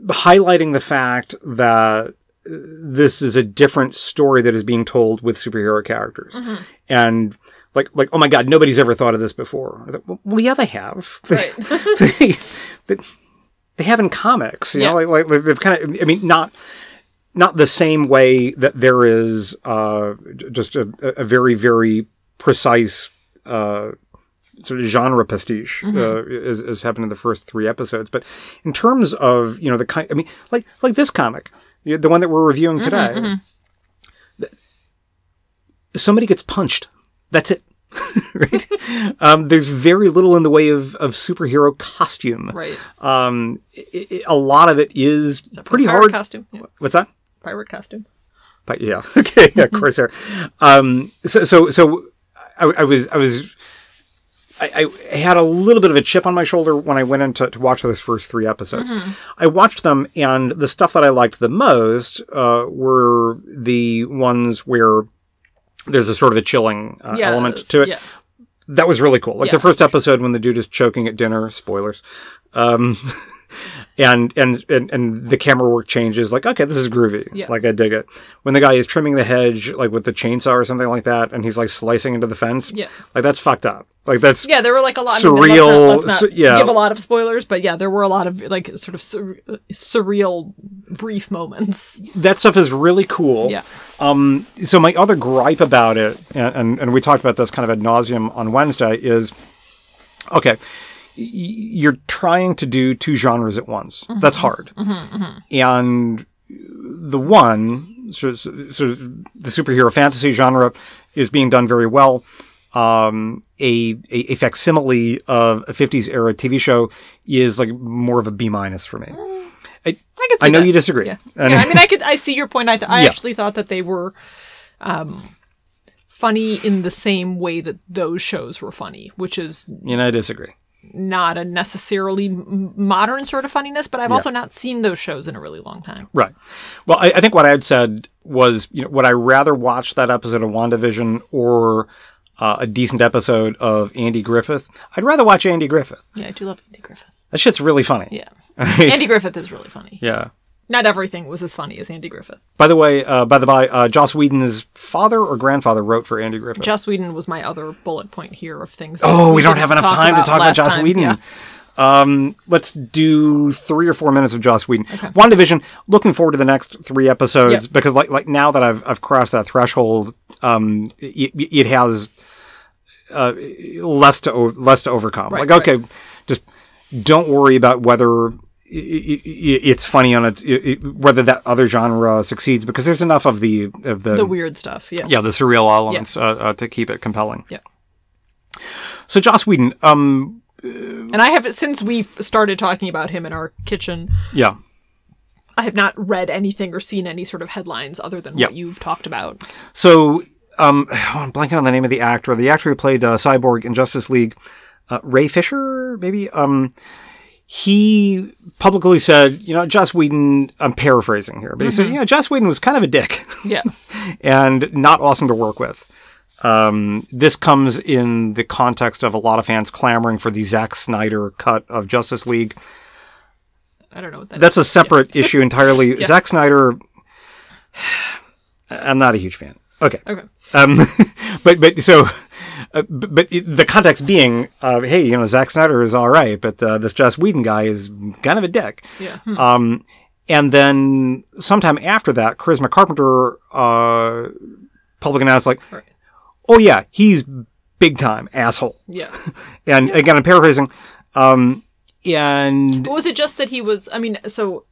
highlighting the fact that this is a different story that is being told with superhero characters. And like like oh my god nobody's ever thought of this before. Thought, well, yeah they have. [laughs] Right. they, they, they have in comics you know like, like they've kind of i mean not not the same way that there is uh just a, a very very precise uh sort of genre pastiche uh, as, as happened in the first three episodes. But in terms of you know the kind i mean like like this comic the one that we're reviewing today th- somebody gets punched that's it [laughs] right um, there's very little in the way of, of superhero costume Right. um, i i a lot of it is Except pretty pirate hard costume. Yeah. what's that Pirate costume. but yeah, [laughs] okay, yeah, Corsair. Um, so, so, so I, I was, I was, I, I had a little bit of a chip on my shoulder when I went in to, to watch those first three episodes. I watched them, and the stuff that I liked the most uh, were the ones where there's a sort of a chilling uh, Yeah. element to it. Yeah. That was really cool. Like Yeah, the first episode when the dude is choking at dinner. Spoilers. Um, [laughs] and, and and and the camera work changes. Like, okay, this is groovy. Yeah. Like I dig it. When the guy is trimming the hedge, like with the chainsaw or something like that, and he's like slicing into the fence. Yeah. Like that's fucked up. Like that's Yeah, there were like a lot. Surreal, let's not, let's not yeah. give a lot of spoilers, but yeah, there were a lot of like sort of sur- surreal, brief moments. that stuff is really cool. Yeah. Um, so my other gripe about it, and, and, and we talked about this kind of ad nauseum on Wednesday, is okay, you're trying to do two genres at once. That's hard. And the one, so, so, so the superhero fantasy genre, is being done very well. Um, a, a, a facsimile of a 50s era TV show is like more of a B minus for me. I, I I know that. you disagree. Yeah. And- yeah, I mean, I could. I see your point. I th- I Yeah. actually thought that they were, um, funny in the same way that those shows were funny, which is you know, I disagree. Not a necessarily modern sort of funniness. But I've also not seen those shows in a really long time. Right. Well, I, I think what I had said was, you know, would I rather watch that episode of WandaVision or uh, a decent episode of Andy Griffith? I'd rather watch Andy Griffith. Yeah, I do love Andy Griffith. That shit's really funny. Yeah, [laughs] Andy Griffith is really funny. yeah. Not everything was as funny as Andy Griffith. By the way, uh, by the by, uh, Joss Whedon's father or grandfather wrote for Andy Griffith. Joss Whedon was my other bullet point here of things. oh, that we don't have enough time to talk about Joss time. Whedon. Yeah. Um, let's do three or four minutes of Joss Whedon. WandaVision. Looking forward to the next three episodes Yep. because, like, like now that I've I've crossed that threshold, um, it, it has uh, less to less to overcome. Right, like, okay, just don't worry about whether it's funny on its i- i- whether that other genre succeeds because there's enough of the of the, The weird stuff. Yeah. yeah the surreal elements uh, uh, to keep it compelling. Yeah. So Joss Whedon, um, And I have since we've started talking about him in our kitchen. yeah. I have not read anything or seen any sort of headlines other than what you've talked about. So, um, [sighs] I'm blanking on the name of the actor. The actor who played uh, Cyborg in Justice League, uh, Ray Fisher, maybe. Um, he publicly said, you know, Joss Whedon. I'm paraphrasing here, but he said, you know, Joss Whedon was kind of a dick [laughs] Yeah. [laughs] and not awesome to work with. Um, this comes in the context of a lot of fans clamoring for the Zack Snyder cut of Justice League. I don't know what that That's a is. separate issue entirely. [laughs] Zack Snyder, [sighs] I'm not a huge fan. Okay. Okay. Um, but but so, uh, but, but it- the context being, uh, hey, you know, Zack Snyder is all right, but uh, this Joss Whedon guy is kind of a dick. Yeah. Hmm. Um, and then sometime after that, Charisma Carpenter uh, public analysis like, Right. oh yeah, he's big time asshole. Yeah. [laughs] And again, I'm paraphrasing. Um, and But was it just that he was? I mean, so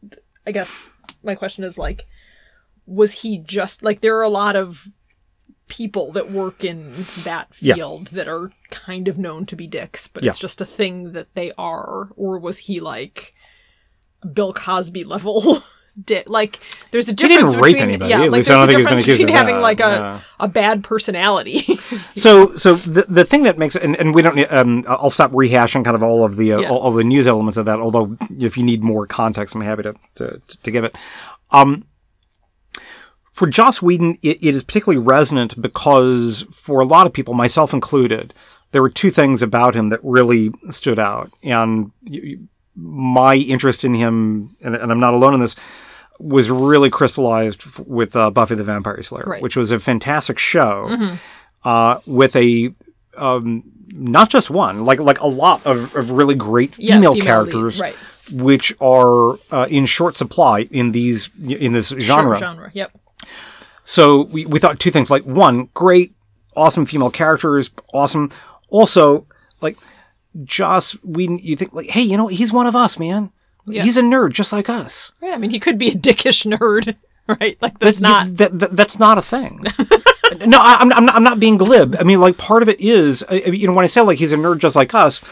I guess my question is like, was he just like there are a lot of people that work in that Yeah. field that are kind of known to be dicks, but Yeah. it's just a thing that they are, or was he like Bill Cosby level? [laughs] Dick. Like, there's a didn't difference rape between anybody, yeah, like there's a difference between having that, like a yeah. a bad personality. [laughs] So, so the the thing that makes it, and, and we don't, need- um, I'll stop rehashing kind of all of the uh, Yeah. all, all the news elements of that. Although, if you need more context, I'm happy to to, to give it. Um, for Joss Whedon, it, it is particularly resonant because for a lot of people, myself included, there were two things about him that really stood out, and my interest in him, and, and I'm not alone in this, was really crystallized f- with uh, Buffy the Vampire Slayer, Right. which was a fantastic show uh, with a um, not just one, like like a lot of, of really great Yeah, female, female characters, lead, right. which are uh, in short supply in these in this genre. Sure, genre. Yep. So we, we thought two things like one, great, awesome female characters, awesome. Also, like Joss, we you think like, hey, you know, he's one of us, man. Yeah. He's a nerd just like us. Yeah, I mean, he could be a dickish nerd, [laughs] right? Like that's not. that, that- that's not a thing. [laughs] no, I, I'm I'm not, I'm not being glib. I mean, like part of it is, I, you know, when I say like he's a nerd just like us,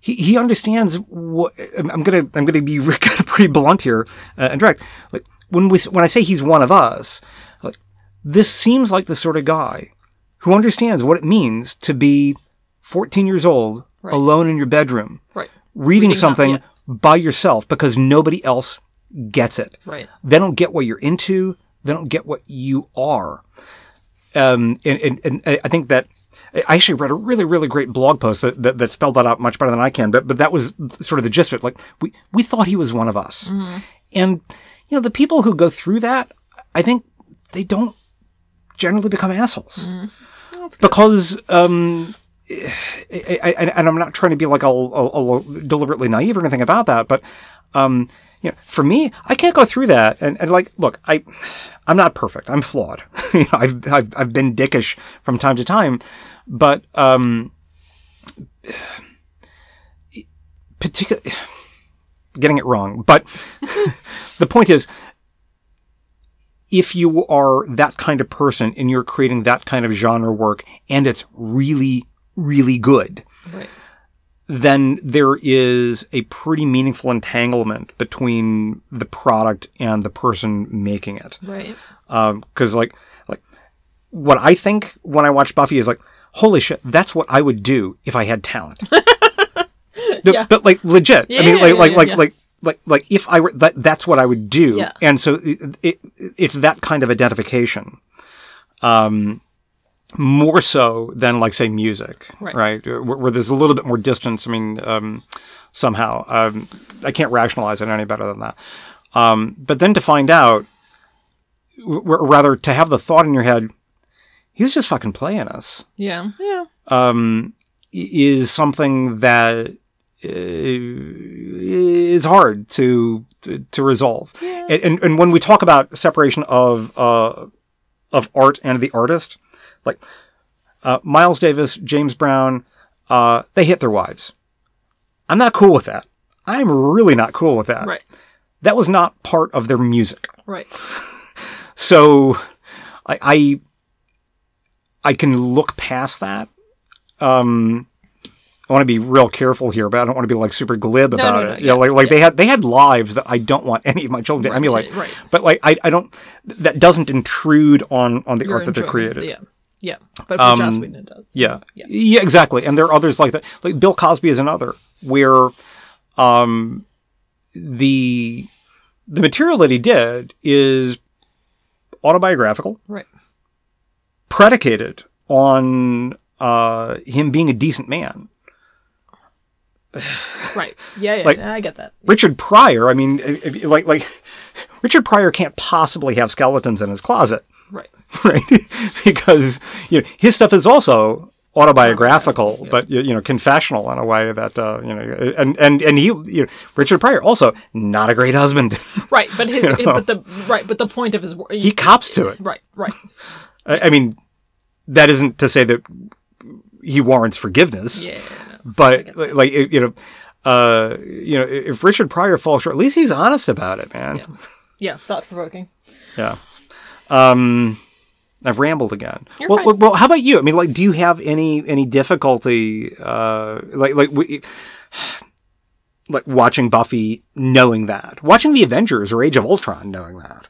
he, he understands what I'm gonna I'm gonna be [laughs] pretty blunt here uh, and direct. Like when we when I say he's one of us, like this seems like the sort of guy who understands what it means to be 14 years old Right. alone in your bedroom Right. reading, Reading something yeah. by yourself because nobody else gets it. Right. They don't get what you're into. They don't get what you are. Um, and, and, and I think that I actually read a really, really great blog post that, that, that spelled that out much better than I can. But, but that was sort of the gist of it. Like we, we thought he was one of us. And, you know, the people who go through that, I think they don't generally become assholes because, um, I, I, I- and I'm not trying to be like all, all, all deliberately naive or anything about that, but um, you know, for me, I can't go through that. And, and like, look, I, I'm not perfect. I'm flawed. [laughs] you know, I've, I've, I've been dickish from time to time, but um, particular, getting it wrong. But [laughs] the point is, if you are that kind of person and you're creating that kind of genre work and it's really, really good, Right. then there is a pretty meaningful entanglement between the product and the person making it. Right. Because like, like what I think when I watch Buffy is like, holy shit, that's what I would do if I had talent. [laughs] No, Yeah. But like legit. I mean, Yeah, like, yeah, like, yeah, like, yeah. like, like, like if I were that, that's what I would do. Yeah. And so it, it, it's that kind of identification. Um, more so than like say music, Right. Where, where there's a little bit more distance. I mean, um, somehow, um, I can't rationalize it any better than that. Um, but then to find out, w- or rather to have the thought in your head, he was just fucking playing us Yeah. Yeah. um, is something that uh, is hard to to, resolve. And, and and when we talk about separation of uh, of art and the artist, like uh, Miles Davis, James Brown, uh, they hit their wives. I'm not cool with that. I'm really not cool with that. Right. That was not part of their music. Right. [laughs] So I, I I can look past that. Um, I want to be real careful here, but I don't want to be like super glib No, about no, no, it. You know, yeah, like like yeah. they had they had lives that I don't want any of my children to Right, emulate. right. But like I, I don't that doesn't intrude on on the Your art that they created. Yeah. Yeah. But for Joss Whedon, it does. Yeah. Yeah. yeah, exactly. And there are others like that. Like Bill Cosby is another where um the the material that he did is autobiographical, Right. Predicated on uh him being a decent man. Right. Yeah. Yeah. Like- I get that. Richard Pryor, I mean like like [laughs] Richard Pryor can't possibly have skeletons in his closet. Right. [laughs] right? [laughs] because you know, his stuff is also autobiographical, but you know, confessional in a way that uh, you know, and and and he, you know, Richard Pryor also not a great husband. Right, but his but the right, but the point of his he cops to it. right, right. I, I mean, that isn't to say that he warrants forgiveness, Yeah. no. but like, you know, uh, you know, if Richard Pryor falls short, at least he's honest about it, man. Yeah. Yeah, thought provoking. Yeah. Um, I've rambled again. You're well, fine. well, how about you? I mean, like, do you have any any difficulty, uh, like like we, like watching Buffy, knowing that, watching the Avengers or Age of Ultron, knowing that?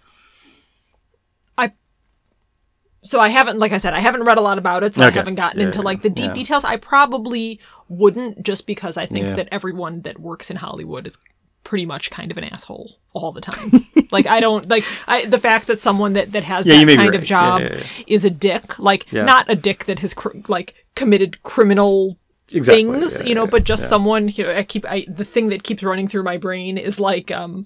I so I haven't like I said, I haven't read a lot about it, so I haven't gotten Yeah, into yeah, like the deep yeah. details. I probably wouldn't just because I think Yeah. that everyone that works in Hollywood is pretty much kind of an asshole all the time. [laughs] like I don't like I the fact that someone that that has Yeah, that kind right. of job Yeah, yeah, yeah. is a dick, like Yeah. not a dick that has cr- like committed criminal Exactly. things, Yeah, you know, yeah, but just yeah. someone, you know, I keep I the thing that keeps running through my brain is like um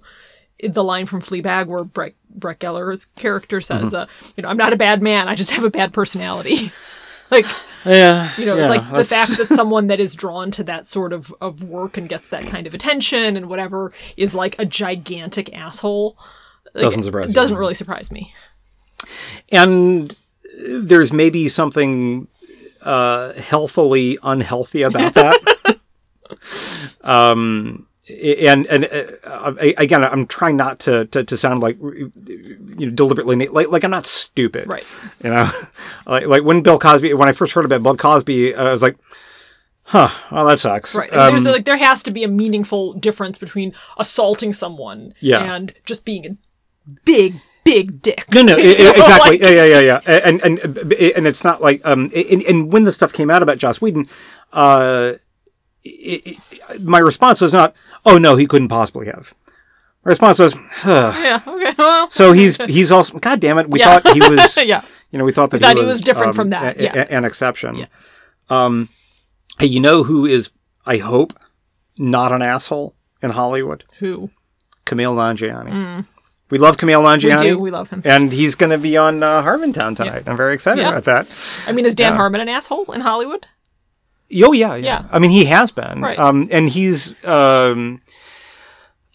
the line from Fleabag where Brett Brett Gelman's character says, Mm-hmm. uh, you know, I'm not a bad man, I just have a bad personality. [laughs] like, Yeah, you know, it's like the fact that someone that is drawn to that sort of, of work and gets that kind of attention and whatever is like a gigantic asshole. Like, Doesn't surprise you. Doesn't really surprise me. and there's maybe something uh, healthily unhealthy about that. [laughs] um, and and uh, I- again, I'm trying not to, to, to sound like you know deliberately like like I'm not stupid, Right. You know, [laughs] like like when Bill Cosby, when I first heard about Bill Cosby, I was like, huh, well that sucks, Right. Um, there's like there has to be a meaningful difference between assaulting someone Yeah. and just being a big, big dick. No, no, You i- i- exactly. like- yeah, yeah, yeah, yeah. And and and it's not like um. And, and when the stuff came out about Joss Whedon, uh, it, it, my response was not, "Oh no, he couldn't possibly have." My response was, huh. yeah. Okay. Well, "So he's he's also God damn it, we Yeah. thought he was, [laughs] yeah. you know, we thought that thought he he was, was different um, from that, a- yeah. a- an exception." Yeah. Um, hey, you know who is? I hope not an asshole in Hollywood. Who? Kumail Nanjiani. We love Kumail Nanjiani. Mm. We do. We love him. And he's going to be on uh, Harmontown tonight. I'm very excited Yeah. about that. I mean, is Dan Yeah. Harmon an asshole in Hollywood? Oh yeah, yeah, Yeah. I mean, he has been. Right. Um, and he's um,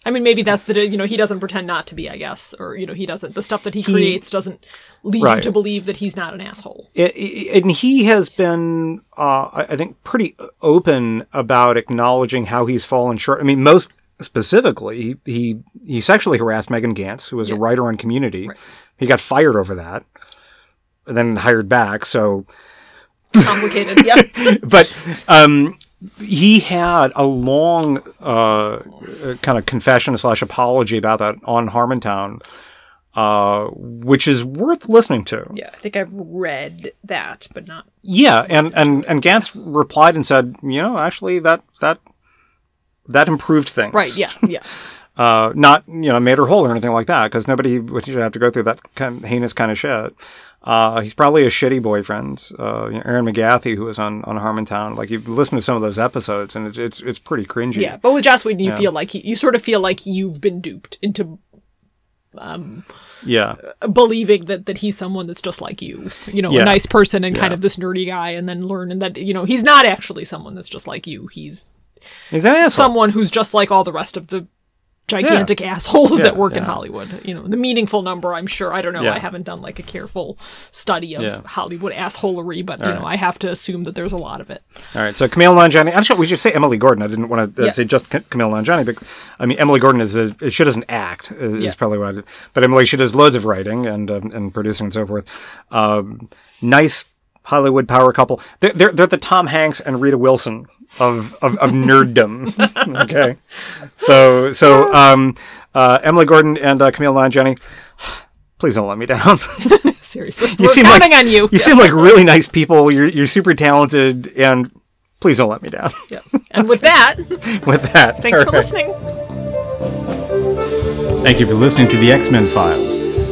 I mean, maybe that's the you know he doesn't pretend not to be, I guess, or you know he doesn't the stuff that he, creates doesn't lead you to believe that he's not an asshole. i- i- and he has been, uh, I think, pretty open about acknowledging how he's fallen short. I mean, most specifically, he he, he sexually harassed Megan Ganz, who was a writer on Community. Right. He got fired over that, and then hired back. So Complicated, yeah. [laughs] but um, he had a long uh, kind of confession slash apology about that on Harmontown, uh, which is worth listening to. Yeah, I think I've read that, but not. Yeah, and and and Ganz replied and said, you know, actually that that that improved things. Right, yeah, yeah. [laughs] Uh, not you know made her whole or anything like that because nobody would have to go through that kind of heinous kind of shit. Uh, he's probably a shitty boyfriend. Uh, you know, Erin McGathy, who was on on Harmontown, like you've listened to some of those episodes, and it's it's, it's pretty cringy. Yeah, but with Joss Whedon, you feel like he, you sort of feel like you've been duped into um, yeah, believing that that he's someone that's just like you, you know, Yeah. a nice person and kind of this nerdy guy, and then learning that you know he's not actually someone that's just like you. He's he's an asshole. someone who's just like all the rest of the gigantic assholes Yeah, that work in. Hollywood. You know, the meaningful number. I'm sure. I don't know. Yeah. I haven't done like a careful study of Yeah. Hollywood assholery, but you know, I have to assume that there's a lot of it. All right, so Kumail Nanjiani. Actually, we should say Emily Gordon. I didn't want to uh, Yeah. say just Ca- Kumail Nanjiani, but I mean Emily Gordon is a she doesn't act is Yeah. probably what. But Emily she does loads of writing and um, and producing and so forth. Um, nice Hollywood power couple. They're, they're they're the Tom Hanks and Rita Wilson of of, of nerddom. [laughs] okay, so so um, uh, Emily Gordon and uh, Kumail Nanjiani. Please don't let me down. [laughs] Seriously, You we're seem counting like on you. You seem like really nice people. You're you're super talented, and please don't let me down. Yeah. And with that, [laughs] With that, thanks for right. listening. Thank you for listening to the X Men Files.